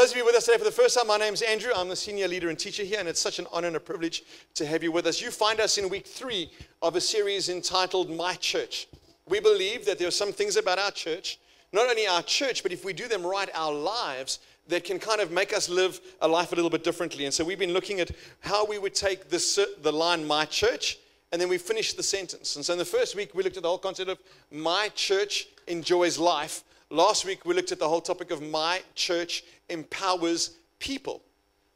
Those of you with us today for the first time, my name is Andrew. I'm the senior leader and teacher here, and it's such an honor and a privilege to have you with us. You find us in week three of a series entitled My Church. We believe that there are some things about our church, not only our church, but if we do them right, our lives, that can kind of make us live a life a little bit differently. And so we've been looking at how we would take this, uh, the line My Church, and then we finished the sentence. And so in the first week, we looked at the whole concept of My Church enjoys life. Last week, we looked at the whole topic of my church empowers people.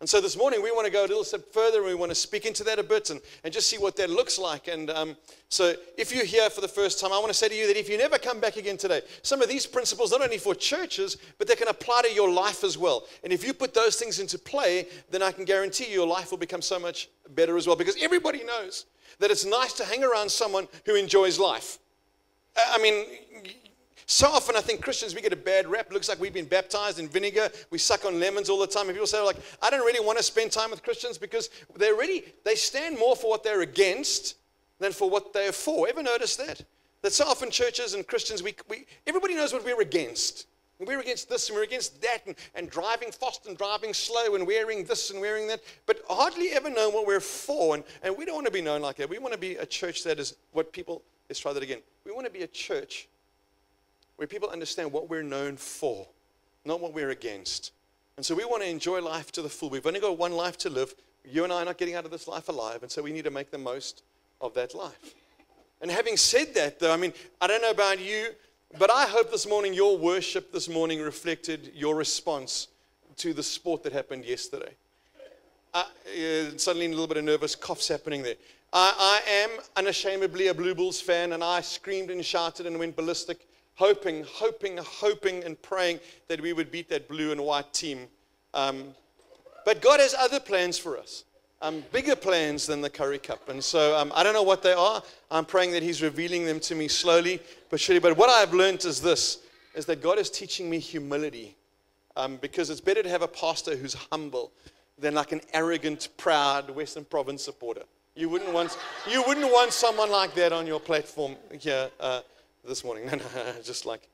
And so this morning, we want to go a little step further and we want to speak into that a bit and, and just see what that looks like. And um, so, if you're here for the first time, I want to say to you that if you never come back again today, some of these principles, not only for churches, but they can apply to your life as well. And if you put those things into play, then I can guarantee you your life will become so much better as well. Because everybody knows that it's nice to hang around someone who enjoys life. I mean, so often, I think Christians, we get a bad rap. Looks like we've been baptized in vinegar. We suck on lemons all the time. And people say, like, I don't really want to spend time with Christians because they're really, they stand more for what they're against than for what they're for. Ever notice that? That so often churches and Christians, we, we, everybody knows what we're against. We're against this and we're against that and, and driving fast and driving slow and wearing this and wearing that, but hardly ever know what we're for. And, and we don't want to be known like that. We want to be a church that is what people, let's try that again. We want to be a church where people understand what we're known for, not what we're against. And so we want to enjoy life to the full. We've only got one life to live. You and I are not getting out of this life alive, and so we need to make the most of that life. And having said that, though, I mean, I don't know about you, but I hope this morning your worship this morning reflected your response to the sport that happened yesterday. Uh, suddenly, a little bit of nervous coughs happening there. I, I am unashamedly a Blue Bulls fan, and I screamed and shouted and went ballistic hoping, hoping, hoping, and praying that we would beat that blue and white team. Um, but God has other plans for us, um, bigger plans than the Currie Cup. And so um, I don't know what they are. I'm praying that He's revealing them to me slowly but surely. But what I've learned is this is that God is teaching me humility. Um, because it's better to have a pastor who's humble than like an arrogant, proud Western Province supporter. You wouldn't want, you wouldn't want someone like that on your platform here. Uh, this morning. No, no, just like.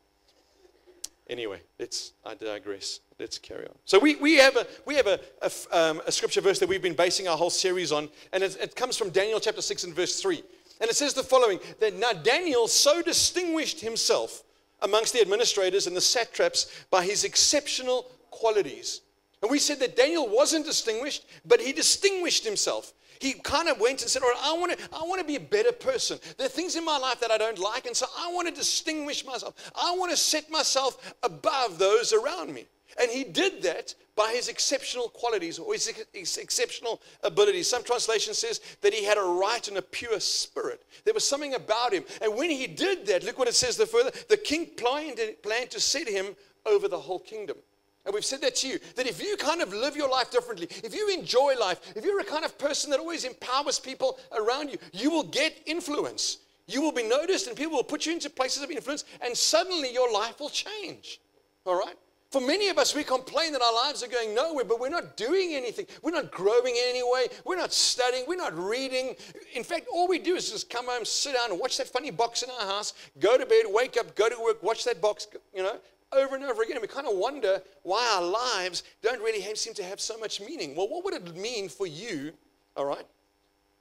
Anyway, let's, I digress. Let's carry on. So we, we have, a, we have a, a, um, a scripture verse that we've been basing our whole series on, and it, it comes from Daniel chapter 6 and verse 3. And it says the following that now Daniel so distinguished himself amongst the administrators and the satraps by his exceptional qualities. And we said that Daniel wasn't distinguished, but he distinguished himself he kind of went and said, All right, I want to I want to be a better person. There are things in my life that I don't like, and so I want to distinguish myself. I want to set myself above those around me. And he did that by his exceptional qualities or his, exceptional abilities. Some translation says that he had a right and a pure spirit. There was something about him. And when he did that, look what it says the further the king planned, planned to set him over the whole kingdom. And we've said that to you that if you kind of live your life differently, if you enjoy life, if you're a kind of person that always empowers people around you, you will get influence. You will be noticed and people will put you into places of influence, and suddenly your life will change. All right? For many of us, we complain that our lives are going nowhere, but we're not doing anything. We're not growing in any way. We're not studying. We're not reading. In fact, all we do is just come home, sit down, and watch that funny box in our house, go to bed, wake up, go to work, watch that box, you know, over and over again. And we kind of wonder why our lives don't really have, seem to have so much meaning. Well, what would it mean for you, all right,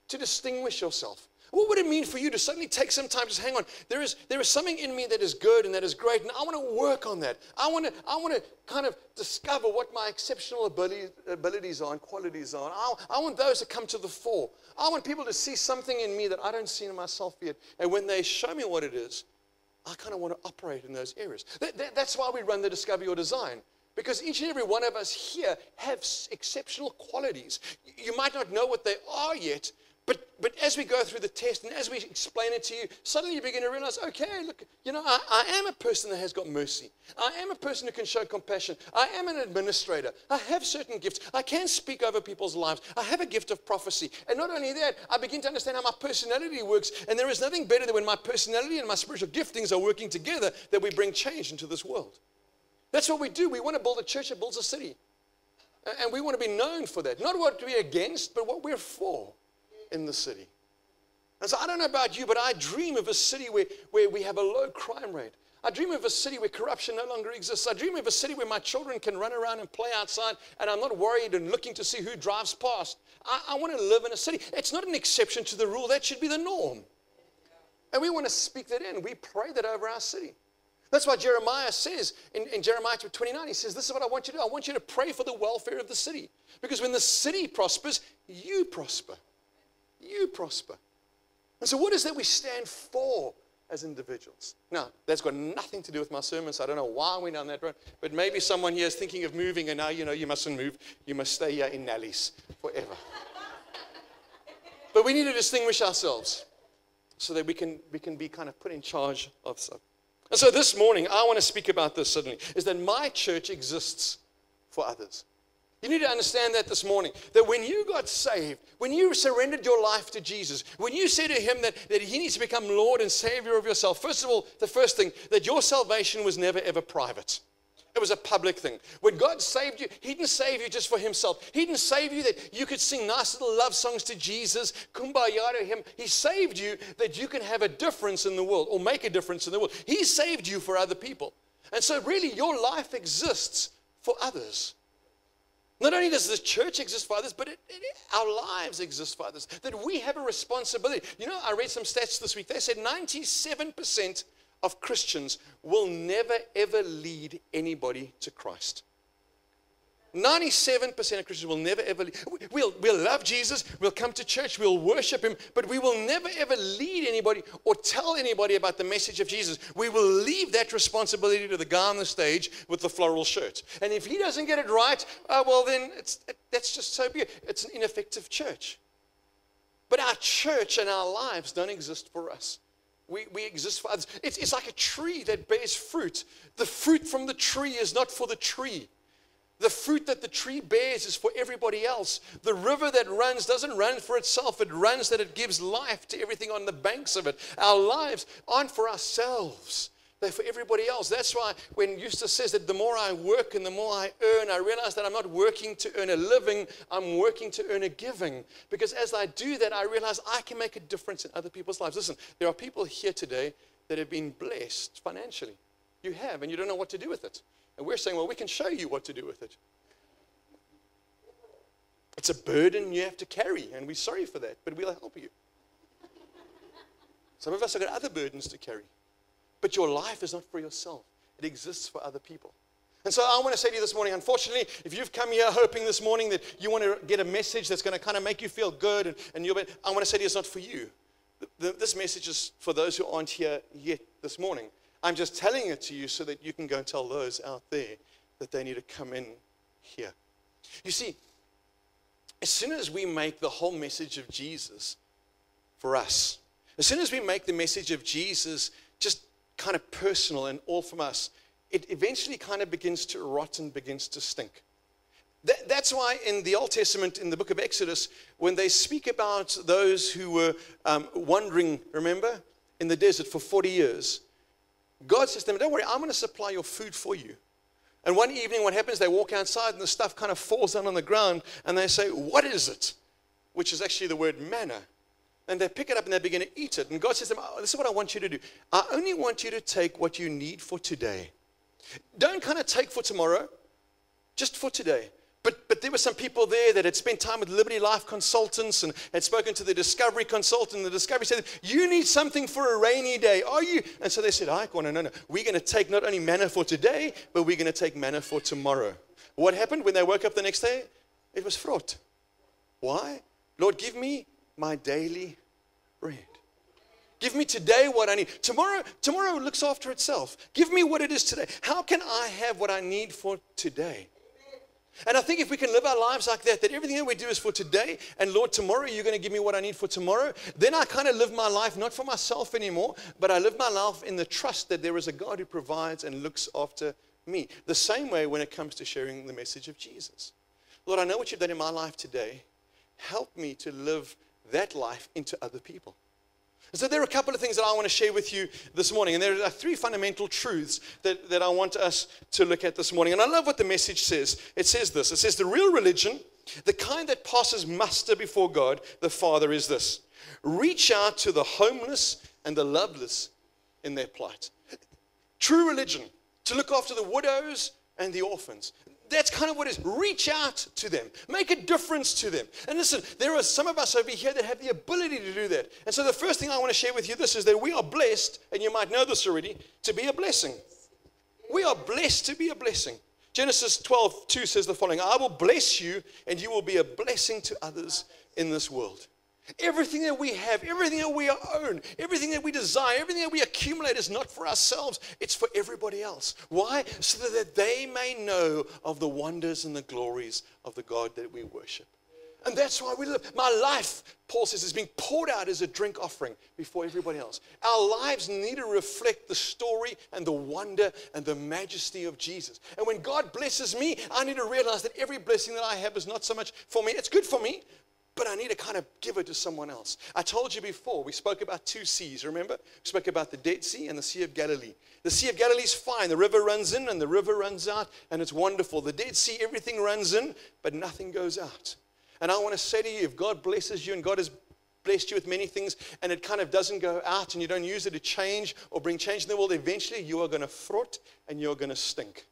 to distinguish yourself? What would it mean for you to suddenly take some time, just hang on, there is, there is something in me that is good and that is great, and I want to work on that. I want to, I want to kind of discover what my exceptional ability, abilities are and qualities are. I, I want those to come to the fore. I want people to see something in me that I don't see in myself yet. And when they show me what it is, I kind of want to operate in those areas. That, that, that's why we run the Discover Your Design. Because each and every one of us here have exceptional qualities. You might not know what they are yet, but, but as we go through the test and as we explain it to you, suddenly you begin to realize, okay, look, you know, I, I am a person that has got mercy. I am a person who can show compassion. I am an administrator. I have certain gifts. I can speak over people's lives. I have a gift of prophecy. And not only that, I begin to understand how my personality works. And there is nothing better than when my personality and my spiritual giftings are working together that we bring change into this world. That's what we do. We want to build a church that builds a city. And we want to be known for that. Not what we're against, but what we're for in the city. And so I don't know about you, but I dream of a city where, where we have a low crime rate. I dream of a city where corruption no longer exists. I dream of a city where my children can run around and play outside and I'm not worried and looking to see who drives past. I, I want to live in a city. It's not an exception to the rule, that should be the norm. And we want to speak that in. We pray that over our city. That's why Jeremiah says in, in Jeremiah 29, he says, This is what I want you to do. I want you to pray for the welfare of the city. Because when the city prospers, you prosper. You prosper. And so, what is that we stand for as individuals? Now, that's got nothing to do with my sermon, so I don't know why we went down that road. But maybe someone here is thinking of moving, and now you know you mustn't move. You must stay here in Nally's forever. but we need to distinguish ourselves so that we can, we can be kind of put in charge of something. And so this morning, I want to speak about this suddenly is that my church exists for others. You need to understand that this morning. That when you got saved, when you surrendered your life to Jesus, when you said to Him that, that He needs to become Lord and Savior of yourself, first of all, the first thing, that your salvation was never ever private. It was a public thing. When God saved you, He didn't save you just for Himself. He didn't save you that you could sing nice little love songs to Jesus, kumbaya to Him. He saved you that you can have a difference in the world or make a difference in the world. He saved you for other people. And so, really, your life exists for others. Not only does the church exist for others, but it, it, our lives exist for others. That we have a responsibility. You know, I read some stats this week. They said 97% of Christians will never ever lead anybody to Christ. 97% of Christians will never ever. We'll, we'll love Jesus, we'll come to church, we'll worship Him, but we will never ever lead anybody or tell anybody about the message of Jesus. We will leave that responsibility to the guy on the stage with the floral shirt. And if he doesn't get it right, uh, well, then that's just so be It's an ineffective church. But our church and our lives don't exist for us. We, we exist for others. It's, it's like a tree that bears fruit. The fruit from the tree is not for the tree. The fruit that the tree bears is for everybody else. The river that runs doesn't run for itself, it runs that it gives life to everything on the banks of it. Our lives aren't for ourselves, they're for everybody else. That's why when Eustace says that the more I work and the more I earn, I realize that I'm not working to earn a living, I'm working to earn a giving. Because as I do that, I realize I can make a difference in other people's lives. Listen, there are people here today that have been blessed financially. You have, and you don't know what to do with it. And we're saying, well, we can show you what to do with it. It's a burden you have to carry, and we're sorry for that, but we'll help you. Some of us have got other burdens to carry. But your life is not for yourself, it exists for other people. And so I want to say to you this morning, unfortunately, if you've come here hoping this morning that you want to get a message that's going to kind of make you feel good, and, and you'll be, I want to say to you, it's not for you. The, the, this message is for those who aren't here yet this morning. I'm just telling it to you so that you can go and tell those out there that they need to come in here. You see, as soon as we make the whole message of Jesus for us, as soon as we make the message of Jesus just kind of personal and all from us, it eventually kind of begins to rot and begins to stink. That, that's why in the Old Testament, in the book of Exodus, when they speak about those who were um, wandering, remember, in the desert for 40 years, God says to them, Don't worry, I'm going to supply your food for you. And one evening, what happens? They walk outside and the stuff kind of falls down on the ground and they say, What is it? Which is actually the word manna. And they pick it up and they begin to eat it. And God says to them, oh, This is what I want you to do. I only want you to take what you need for today. Don't kind of take for tomorrow, just for today. But, but there were some people there that had spent time with Liberty Life consultants and had spoken to the Discovery consultant. The Discovery said, You need something for a rainy day, are you? And so they said, I no, no, no. We're going to take not only manna for today, but we're going to take manna for tomorrow. What happened when they woke up the next day? It was fraught. Why? Lord, give me my daily bread. Give me today what I need. Tomorrow, tomorrow looks after itself. Give me what it is today. How can I have what I need for today? And I think if we can live our lives like that, that everything that we do is for today, and Lord, tomorrow you're going to give me what I need for tomorrow, then I kind of live my life not for myself anymore, but I live my life in the trust that there is a God who provides and looks after me. The same way when it comes to sharing the message of Jesus. Lord, I know what you've done in my life today. Help me to live that life into other people. So, there are a couple of things that I want to share with you this morning. And there are three fundamental truths that, that I want us to look at this morning. And I love what the message says. It says this it says, The real religion, the kind that passes muster before God the Father, is this reach out to the homeless and the loveless in their plight. true religion, to look after the widows and the orphans. That's kind of what it is. Reach out to them, make a difference to them. And listen, there are some of us over here that have the ability to do that. And so the first thing I want to share with you this is that we are blessed, and you might know this already, to be a blessing. We are blessed to be a blessing. Genesis 12, 2 says the following I will bless you, and you will be a blessing to others in this world. Everything that we have, everything that we own, everything that we desire, everything that we accumulate is not for ourselves, it's for everybody else. Why? So that they may know of the wonders and the glories of the God that we worship. And that's why we live. My life, Paul says, is being poured out as a drink offering before everybody else. Our lives need to reflect the story and the wonder and the majesty of Jesus. And when God blesses me, I need to realize that every blessing that I have is not so much for me. It's good for me, but I need to kind of give it to someone else. I told you before, we spoke about two seas, remember? We spoke about the Dead Sea and the Sea of Galilee. The Sea of Galilee is fine. The river runs in and the river runs out, and it's wonderful. The Dead Sea, everything runs in, but nothing goes out. And I want to say to you, if God blesses you and God has blessed you with many things and it kind of doesn't go out and you don't use it to change or bring change in the world, eventually you are going to frot and you're going to stink.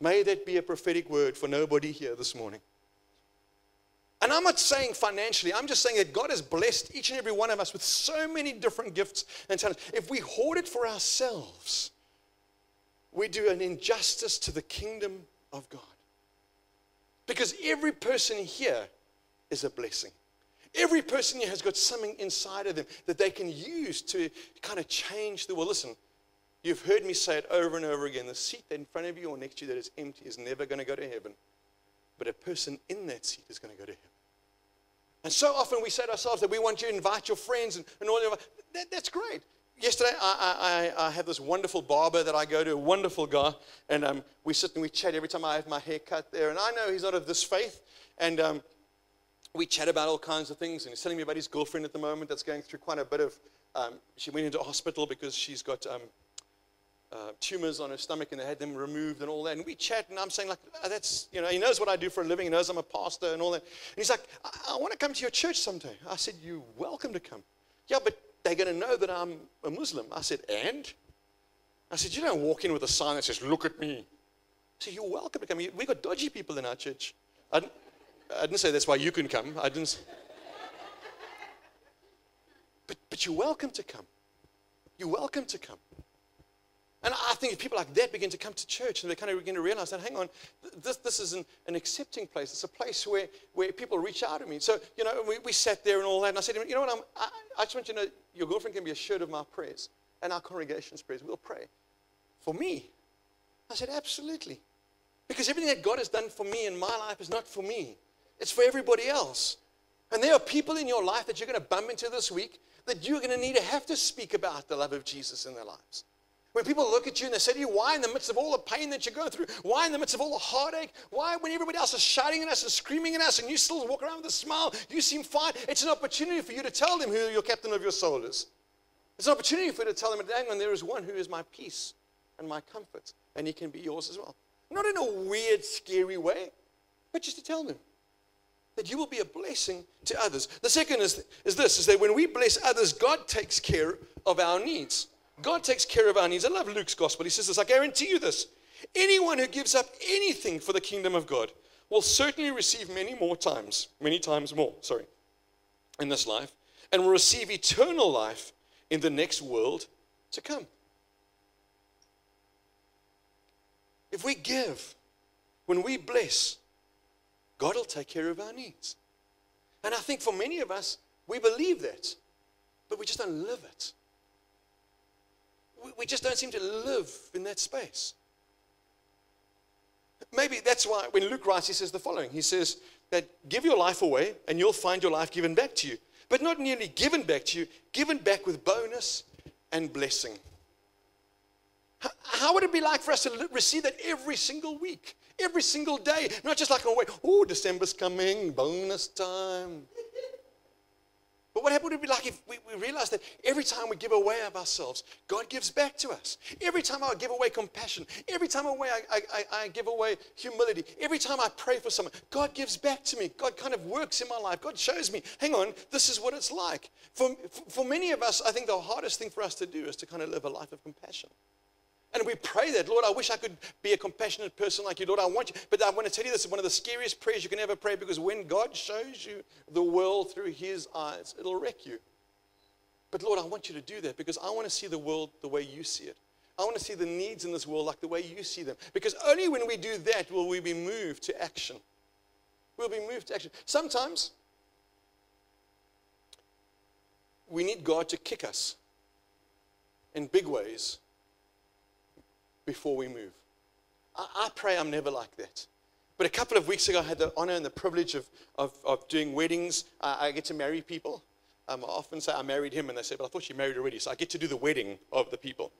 May that be a prophetic word for nobody here this morning. And I'm not saying financially, I'm just saying that God has blessed each and every one of us with so many different gifts and talents. If we hoard it for ourselves, we do an injustice to the kingdom of God. Because every person here is a blessing. Every person here has got something inside of them that they can use to kind of change the world. Listen, you've heard me say it over and over again. The seat in front of you or next to you that is empty is never going to go to heaven. But a person in that seat is going to go to heaven. And so often we say to ourselves that we want you to invite your friends and, and all that. that that's great yesterday I, I, I, have this wonderful barber that I go to, a wonderful guy, and um, we sit and we chat every time I have my hair cut there. And I know he's not of this faith, and um, we chat about all kinds of things. And he's telling me about his girlfriend at the moment that's going through quite a bit of. Um, she went into hospital because she's got um, uh, tumors on her stomach, and they had them removed and all that. And we chat, and I'm saying like, oh, that's you know, he knows what I do for a living. He knows I'm a pastor and all that. And he's like, I, I want to come to your church someday. I said, you're welcome to come. Yeah, but they're going to know that I'm a Muslim. I said, and? I said, you don't walk in with a sign that says, look at me. Said, you're welcome to come. We got dodgy people in our church. I didn't, I didn't say that's why you can come. I didn't. But, but you're welcome to come. You're welcome to come. And I think if people like that begin to come to church and they kind of begin to realize that, hang on, this, this is an, an accepting place. It's a place where, where people reach out to me. So, you know, we, we sat there and all that. And I said to him, you know what, I'm, I, I just want you to know your girlfriend can be assured of my prayers and our congregation's prayers. We'll pray. For me. I said, absolutely. Because everything that God has done for me in my life is not for me, it's for everybody else. And there are people in your life that you're going to bump into this week that you're going to need to have to speak about the love of Jesus in their lives. When people look at you and they say to you, Why in the midst of all the pain that you're going through? Why in the midst of all the heartache? Why, when everybody else is shouting at us and screaming at us and you still walk around with a smile, you seem fine? It's an opportunity for you to tell them who your captain of your soul is. It's an opportunity for you to tell them, Dang, there is one who is my peace and my comfort, and he can be yours as well. Not in a weird, scary way, but just to tell them that you will be a blessing to others. The second is, is this is that when we bless others, God takes care of our needs. God takes care of our needs. I love Luke's gospel. He says this I guarantee you this anyone who gives up anything for the kingdom of God will certainly receive many more times, many times more, sorry, in this life, and will receive eternal life in the next world to come. If we give, when we bless, God will take care of our needs. And I think for many of us, we believe that, but we just don't live it we just don't seem to live in that space. Maybe that's why when Luke writes, he says the following He says that give your life away and you'll find your life given back to you. But not nearly given back to you, given back with bonus and blessing. How would it be like for us to receive that every single week, every single day? Not just like, oh, wait, oh, December's coming, bonus time. But what would it be like if we, we realized that every time we give away of ourselves, God gives back to us? Every time I give away compassion, every time I, I, I, I give away humility, every time I pray for someone, God gives back to me. God kind of works in my life. God shows me, hang on, this is what it's like. For, for many of us, I think the hardest thing for us to do is to kind of live a life of compassion. And we pray that, Lord, I wish I could be a compassionate person like you. Lord, I want you. But I want to tell you this is one of the scariest prayers you can ever pray because when God shows you the world through his eyes, it'll wreck you. But Lord, I want you to do that because I want to see the world the way you see it. I want to see the needs in this world like the way you see them. Because only when we do that will we be moved to action. We'll be moved to action. Sometimes we need God to kick us in big ways before we move. I, I pray I'm never like that. But a couple of weeks ago, I had the honor and the privilege of, of, of doing weddings. I get to marry people. Um, I often say I married him, and they say, but I thought you married already. So I get to do the wedding of the people.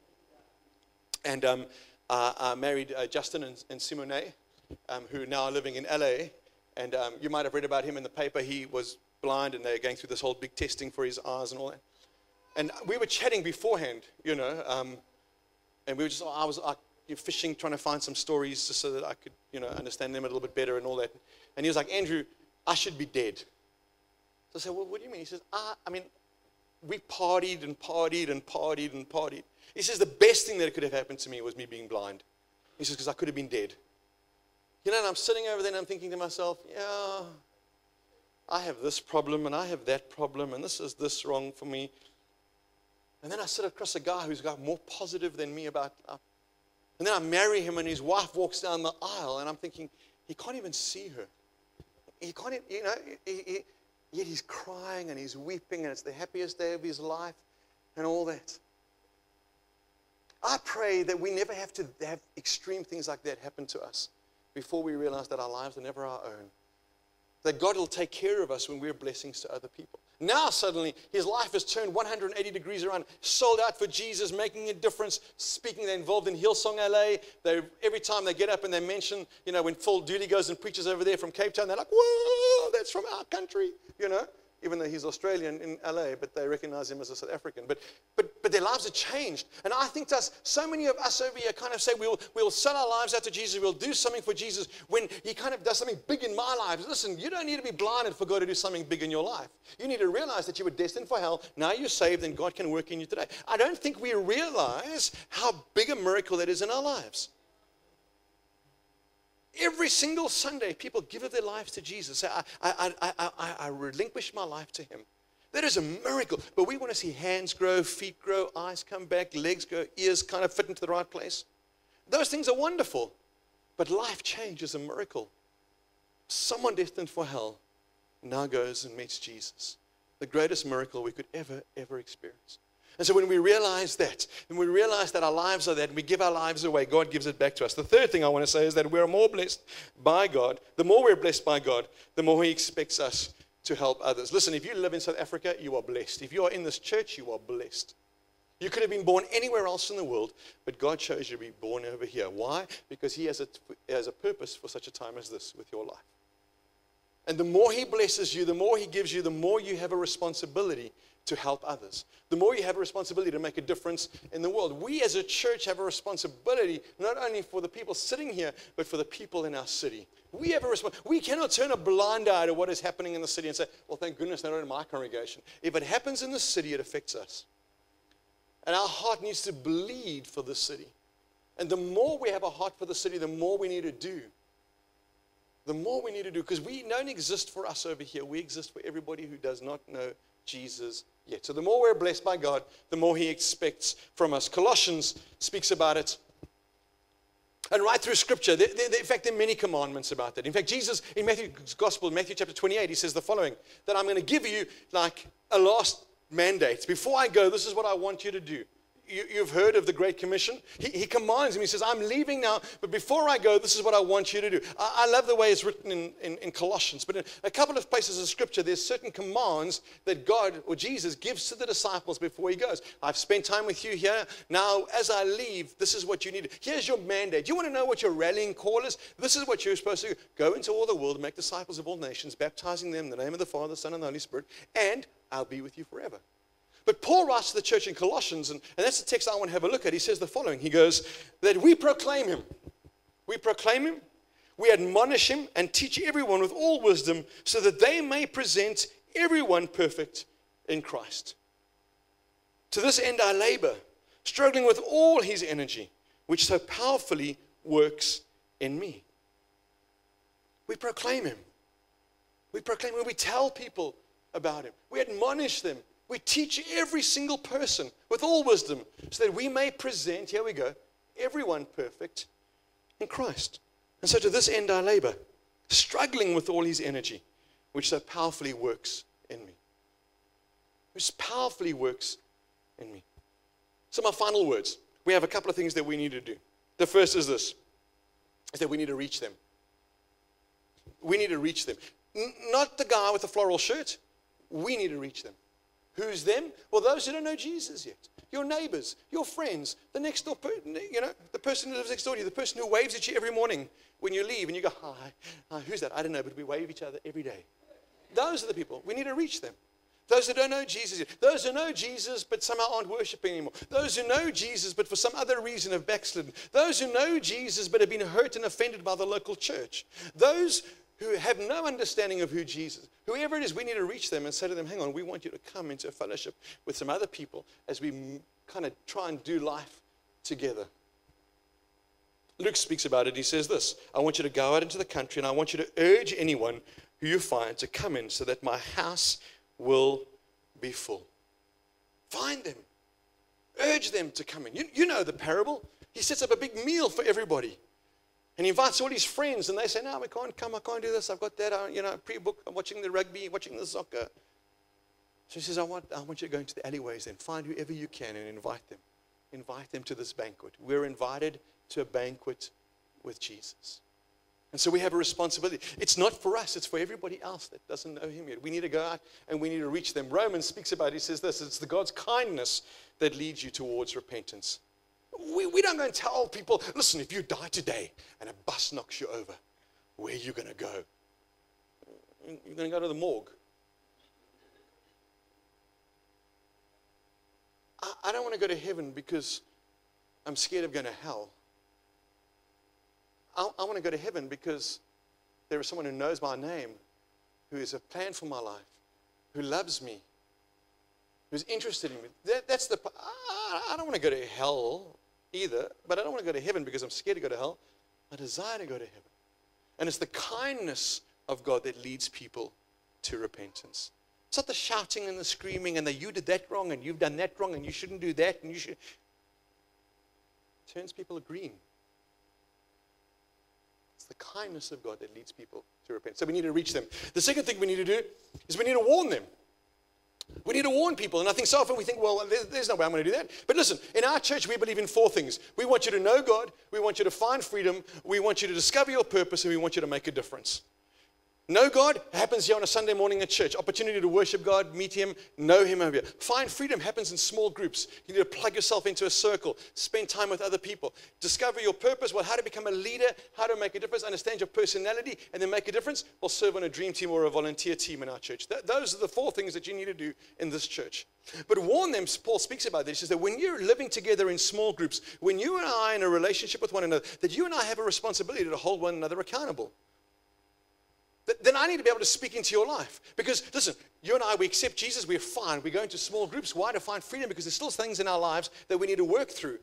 And um, uh, I married uh, Justin and, and Simone, um, who now are living in LA. And um, you might have read about him in the paper. He was blind, and they're going through this whole big testing for his eyes and all that. And we were chatting beforehand, you know, um, and we were just, I was like, fishing, trying to find some stories just so that I could, you know, understand them a little bit better and all that. And he was like, Andrew, I should be dead. So I said, well, what do you mean? He says, ah, I mean, we partied and partied and partied and partied. He says, the best thing that could have happened to me was me being blind. He says, because I could have been dead. You know, and I'm sitting over there and I'm thinking to myself, yeah, I have this problem and I have that problem and this is this wrong for me. And then I sit across a guy who's got more positive than me about. Uh, and then I marry him, and his wife walks down the aisle, and I'm thinking, he can't even see her. He can't, even, you know, he, he, yet he's crying and he's weeping, and it's the happiest day of his life, and all that. I pray that we never have to have extreme things like that happen to us before we realize that our lives are never our own. That God will take care of us when we're blessings to other people. Now, suddenly, his life has turned 180 degrees around, sold out for Jesus, making a difference. Speaking, they're involved in Hillsong LA. They, every time they get up and they mention, you know, when Phil Dooley goes and preaches over there from Cape Town, they're like, whoa, that's from our country, you know even though he's Australian in LA, but they recognize him as a South African. But, but, but their lives have changed. And I think us, so many of us over here kind of say we'll, we'll sell our lives out to Jesus, we'll do something for Jesus when he kind of does something big in my life. Listen, you don't need to be blinded for God to do something big in your life. You need to realize that you were destined for hell. Now you're saved and God can work in you today. I don't think we realize how big a miracle that is in our lives. Every single Sunday, people give up their lives to Jesus. I, I, I, I, I relinquish my life to Him. That is a miracle. But we want to see hands grow, feet grow, eyes come back, legs go, ears kind of fit into the right place. Those things are wonderful. But life change is a miracle. Someone destined for hell now goes and meets Jesus. The greatest miracle we could ever, ever experience. And so when we realize that, and we realize that our lives are that, and we give our lives away, God gives it back to us. The third thing I want to say is that we're more blessed by God. The more we're blessed by God, the more He expects us to help others. Listen, if you live in South Africa, you are blessed. If you are in this church, you are blessed. You could have been born anywhere else in the world, but God chose you to be born over here. Why? Because He has a, has a purpose for such a time as this with your life. And the more He blesses you, the more He gives you, the more you have a responsibility to help others. The more you have a responsibility to make a difference in the world. We as a church have a responsibility not only for the people sitting here, but for the people in our city. We have a responsibility. We cannot turn a blind eye to what is happening in the city and say, well, thank goodness not in my congregation. If it happens in the city, it affects us. And our heart needs to bleed for the city. And the more we have a heart for the city, the more we need to do. The more we need to do, because we don't exist for us over here. We exist for everybody who does not know Jesus yet. So the more we're blessed by God, the more He expects from us. Colossians speaks about it. And right through Scripture, there, there, in fact, there are many commandments about that. In fact, Jesus, in Matthew's Gospel, Matthew chapter 28, he says the following that I'm going to give you like a last mandate. Before I go, this is what I want you to do. You, have heard of the Great Commission. He, he, commands him. He says, I'm leaving now, but before I go, this is what I want you to do. I, I love the way it's written in, in, in, Colossians, but in a couple of places of Scripture, there's certain commands that God or Jesus gives to the disciples before he goes. I've spent time with you here. Now, as I leave, this is what you need. Here's your mandate. You want to know what your rallying call is? This is what you're supposed to do. Go into all the world and make disciples of all nations, baptizing them in the name of the Father, Son, and the Holy Spirit, and I'll be with you forever. But Paul writes to the church in Colossians, and, and that's the text I want to have a look at. He says the following He goes, That we proclaim him. We proclaim him, we admonish him, and teach everyone with all wisdom, so that they may present everyone perfect in Christ. To this end I labor, struggling with all his energy, which so powerfully works in me. We proclaim him. We proclaim him. We tell people about him. We admonish them. We teach every single person with all wisdom so that we may present, here we go, everyone perfect in Christ. And so to this end I labor, struggling with all his energy, which so powerfully works in me. Which powerfully works in me. So, my final words we have a couple of things that we need to do. The first is this is that we need to reach them. We need to reach them. N- not the guy with the floral shirt. We need to reach them. Who's them? Well, those who don't know Jesus yet. Your neighbors, your friends, the next door, you know, the person who lives next door to you, the person who waves at you every morning when you leave and you go, hi, hi, who's that? I don't know, but we wave each other every day. Those are the people. We need to reach them. Those who don't know Jesus yet. Those who know Jesus but somehow aren't worshiping anymore. Those who know Jesus but for some other reason have backslidden. Those who know Jesus but have been hurt and offended by the local church. Those who have no understanding of who Jesus, whoever it is, we need to reach them and say to them, hang on, we want you to come into a fellowship with some other people as we kind of try and do life together. Luke speaks about it. He says this I want you to go out into the country and I want you to urge anyone who you find to come in so that my house will be full. Find them, urge them to come in. You, you know the parable. He sets up a big meal for everybody. And he invites all his friends, and they say, No, we can't come. I can't do this. I've got that. I, you know, pre book. I'm watching the rugby, watching the soccer. So he says, I want, I want you to go into the alleyways and find whoever you can and invite them. Invite them to this banquet. We're invited to a banquet with Jesus. And so we have a responsibility. It's not for us, it's for everybody else that doesn't know him yet. We need to go out and we need to reach them. Romans speaks about it. He says this it's the God's kindness that leads you towards repentance. We, we don't go and tell people, listen, if you die today and a bus knocks you over, where are you going to go? You're going to go to the morgue. I, I don't want to go to heaven because I'm scared of going to hell. I, I want to go to heaven because there is someone who knows my name, who has a plan for my life, who loves me, who's interested in me. That, that's the. I, I don't want to go to hell either, but I don't want to go to heaven because I'm scared to go to hell. I desire to go to heaven. And it's the kindness of God that leads people to repentance. It's not the shouting and the screaming and the you did that wrong and you've done that wrong and you shouldn't do that and you should. It turns people green. It's the kindness of God that leads people to repent. So we need to reach them. The second thing we need to do is we need to warn them. We need to warn people. And I think so often we think, well, there's no way I'm going to do that. But listen, in our church, we believe in four things. We want you to know God, we want you to find freedom, we want you to discover your purpose, and we want you to make a difference. Know God happens here on a Sunday morning at church. Opportunity to worship God, meet Him, know Him over here. Find freedom happens in small groups. You need to plug yourself into a circle, spend time with other people. Discover your purpose. Well, how to become a leader, how to make a difference, understand your personality, and then make a difference. Well, serve on a dream team or a volunteer team in our church. Th- those are the four things that you need to do in this church. But warn them, Paul speaks about this, is that when you're living together in small groups, when you and I are in a relationship with one another, that you and I have a responsibility to hold one another accountable then I need to be able to speak into your life. Because, listen, you and I, we accept Jesus, we're fine. We go into small groups. Why? To find freedom, because there's still things in our lives that we need to work through.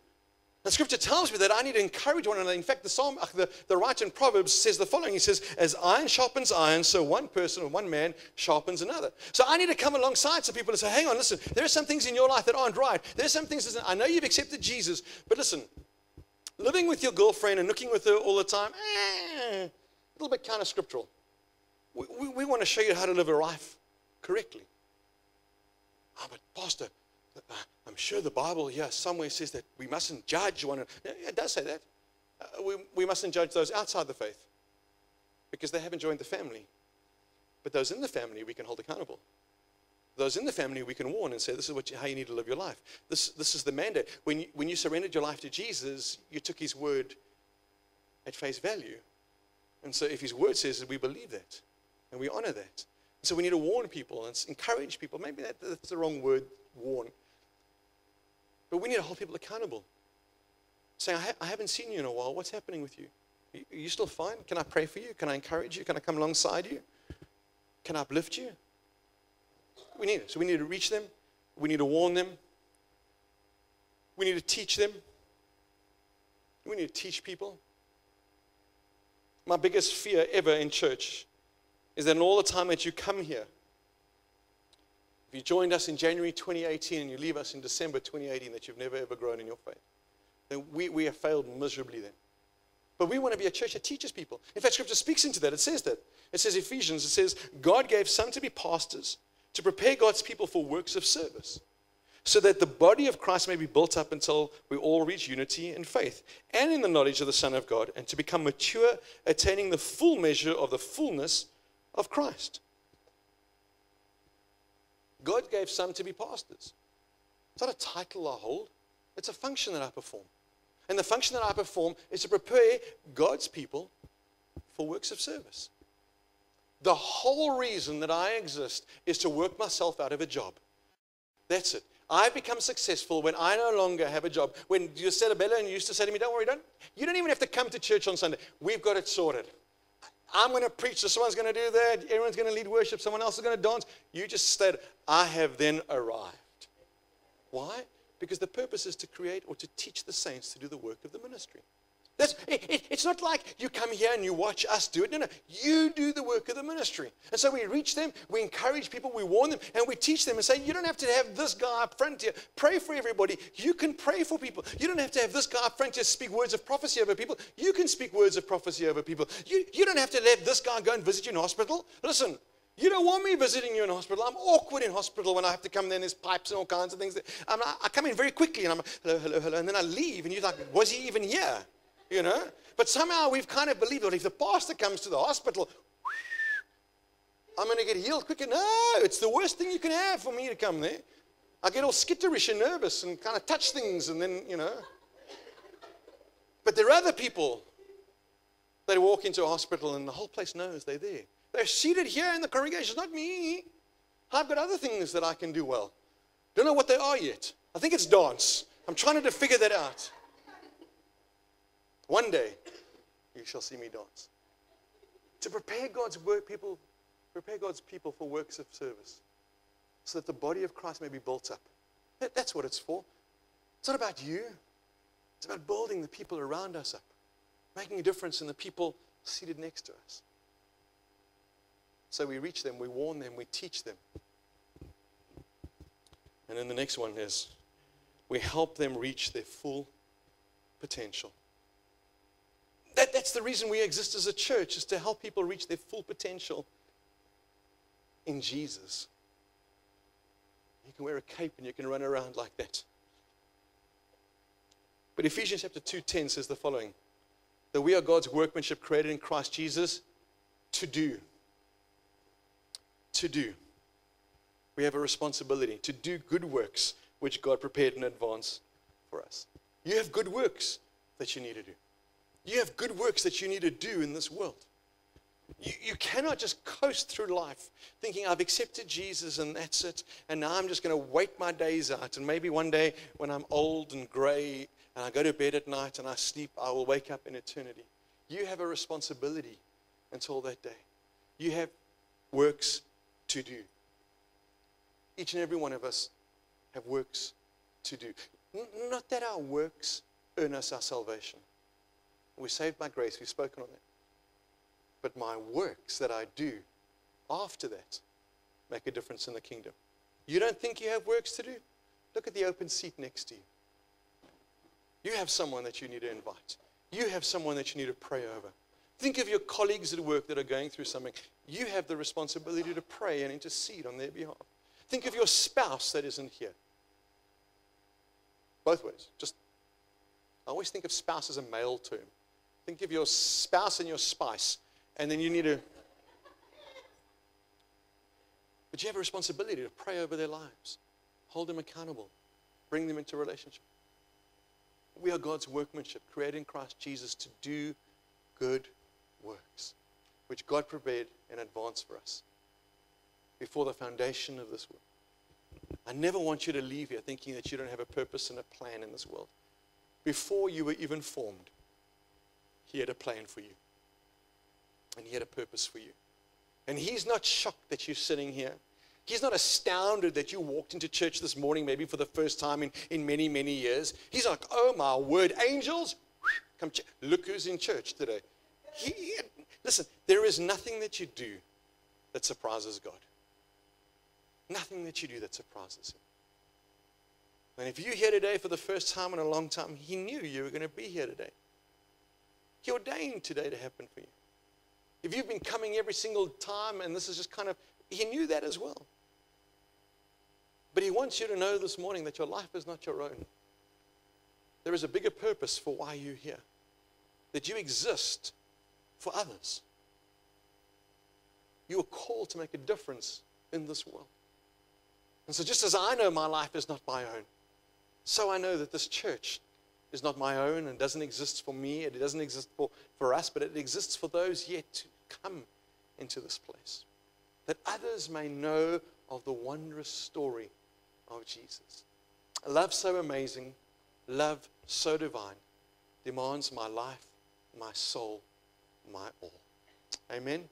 The scripture tells me that I need to encourage one another. In fact, the psalm, uh, the, the writer in Proverbs says the following. He says, as iron sharpens iron, so one person or one man sharpens another. So I need to come alongside some people and say, hang on, listen, there are some things in your life that aren't right. There are some things, that, I know you've accepted Jesus, but listen, living with your girlfriend and looking with her all the time, eh, a little bit counter scriptural. We, we, want to show you how to live a life correctly. Oh, but Pastor, I'm sure the Bible, yeah, somewhere says that we mustn't judge one another. Yeah, it does say that. Uh, we, we mustn't judge those outside the faith because they haven't joined the family. But those in the family, we can hold accountable. Those in the family, we can warn and say, this is what you, how you need to live your life. This, this is the mandate. When you, when you surrendered your life to Jesus, you took his word at face value. And so if his word says that, we believe that and we honor that. So we need to warn people and encourage people. Maybe that, that's the wrong word, warn. But we need to hold people accountable. Saying, I, ha- I haven't seen you in a while. What's happening with you? Are you still fine? Can I pray for you? Can I encourage you? Can I come alongside you? Can I uplift you? We need it. So we need to reach them. We need to warn them. We need to teach them. We need to teach people. My biggest fear ever in church is that in all the time that you come here, if you joined us in January 2018 and you leave us in December 2018, that you've never ever grown in your faith, then we, we have failed miserably then. But we want to be a church that teaches people. In fact, Scripture speaks into that. It says that. It says Ephesians, it says, God gave some to be pastors to prepare God's people for works of service, so that the body of Christ may be built up until we all reach unity in faith and in the knowledge of the Son of God, and to become mature, attaining the full measure of the fullness of Christ. God gave some to be pastors. It's not a title I hold, it's a function that I perform. And the function that I perform is to prepare God's people for works of service. The whole reason that I exist is to work myself out of a job. That's it. I become successful when I no longer have a job. When you said Bella and you used to say to me, Don't worry, don't you don't even have to come to church on Sunday. We've got it sorted. I'm going to preach, so someone's going to do that, everyone's going to lead worship, someone else is going to dance. You just said, I have then arrived. Why? Because the purpose is to create or to teach the saints to do the work of the ministry. It, it, it's not like you come here and you watch us do it. No, no. You do the work of the ministry. And so we reach them, we encourage people, we warn them, and we teach them and say, you don't have to have this guy up front here. Pray for everybody. You can pray for people. You don't have to have this guy up front here speak words of prophecy over people. You can speak words of prophecy over people. You, you don't have to let this guy go and visit you in hospital. Listen, you don't want me visiting you in hospital. I'm awkward in hospital when I have to come there and there's pipes and all kinds of things. I'm, I come in very quickly and I'm hello, hello, hello. And then I leave and you're like, was he even here? You know. But somehow we've kind of believed that if the pastor comes to the hospital, I'm going to get healed quicker. No, it's the worst thing you can have for me to come there. I get all skitterish and nervous and kind of touch things and then, you know. But there are other people that walk into a hospital and the whole place knows they're there. They're seated here in the congregation. It's not me. I've got other things that I can do well. Don't know what they are yet. I think it's dance. I'm trying to figure that out. One day, you shall see me dance. To prepare God's work, people, prepare God's people for works of service, so that the body of Christ may be built up. That's what it's for. It's not about you. It's about building the people around us up, making a difference in the people seated next to us. So we reach them, we warn them, we teach them. And then the next one is we help them reach their full potential. That, that's the reason we exist as a church, is to help people reach their full potential in Jesus. You can wear a cape and you can run around like that. But Ephesians chapter 2:10 says the following: that we are God's workmanship created in Christ Jesus to do. To do. We have a responsibility to do good works which God prepared in advance for us. You have good works that you need to do. You have good works that you need to do in this world. You, you cannot just coast through life thinking, I've accepted Jesus and that's it, and now I'm just going to wait my days out. And maybe one day when I'm old and gray and I go to bed at night and I sleep, I will wake up in eternity. You have a responsibility until that day. You have works to do. Each and every one of us have works to do. Not that our works earn us our salvation. We're saved by grace. We've spoken on that. But my works that I do after that make a difference in the kingdom. You don't think you have works to do? Look at the open seat next to you. You have someone that you need to invite. You have someone that you need to pray over. Think of your colleagues at work that are going through something. You have the responsibility to pray and intercede on their behalf. Think of your spouse that isn't here. both ways. Just, I always think of spouse as a male term. Think of your spouse and your spice, and then you need to. But you have a responsibility to pray over their lives, hold them accountable, bring them into relationship. We are God's workmanship, created in Christ Jesus to do good works, which God prepared in advance for us before the foundation of this world. I never want you to leave here thinking that you don't have a purpose and a plan in this world. Before you were even formed, He had a plan for you, and He had a purpose for you. And He's not shocked that you're sitting here. He's not astounded that you walked into church this morning, maybe for the first time in, in many, many years. He's like, oh my word, angels, come ch- look who's in church today. He, listen, there is nothing that you do that surprises God. Nothing that you do that surprises Him. And if you're here today for the first time in a long time, He knew you were going to be here today. He ordained today to happen for you. If you've been coming every single time and this is just kind of, He knew that as well. But He wants you to know this morning that your life is not your own. There is a bigger purpose for why you're here, that you exist for others. You are called to make a difference in this world. And so, just as I know my life is not my own, so I know that this church is not my own and doesn't exist for me. It doesn't exist for, for us, but it exists for those yet to come into this place. That others may know of the wondrous story of Jesus. A love so amazing, love so divine, demands my life, my soul, my all. Amen.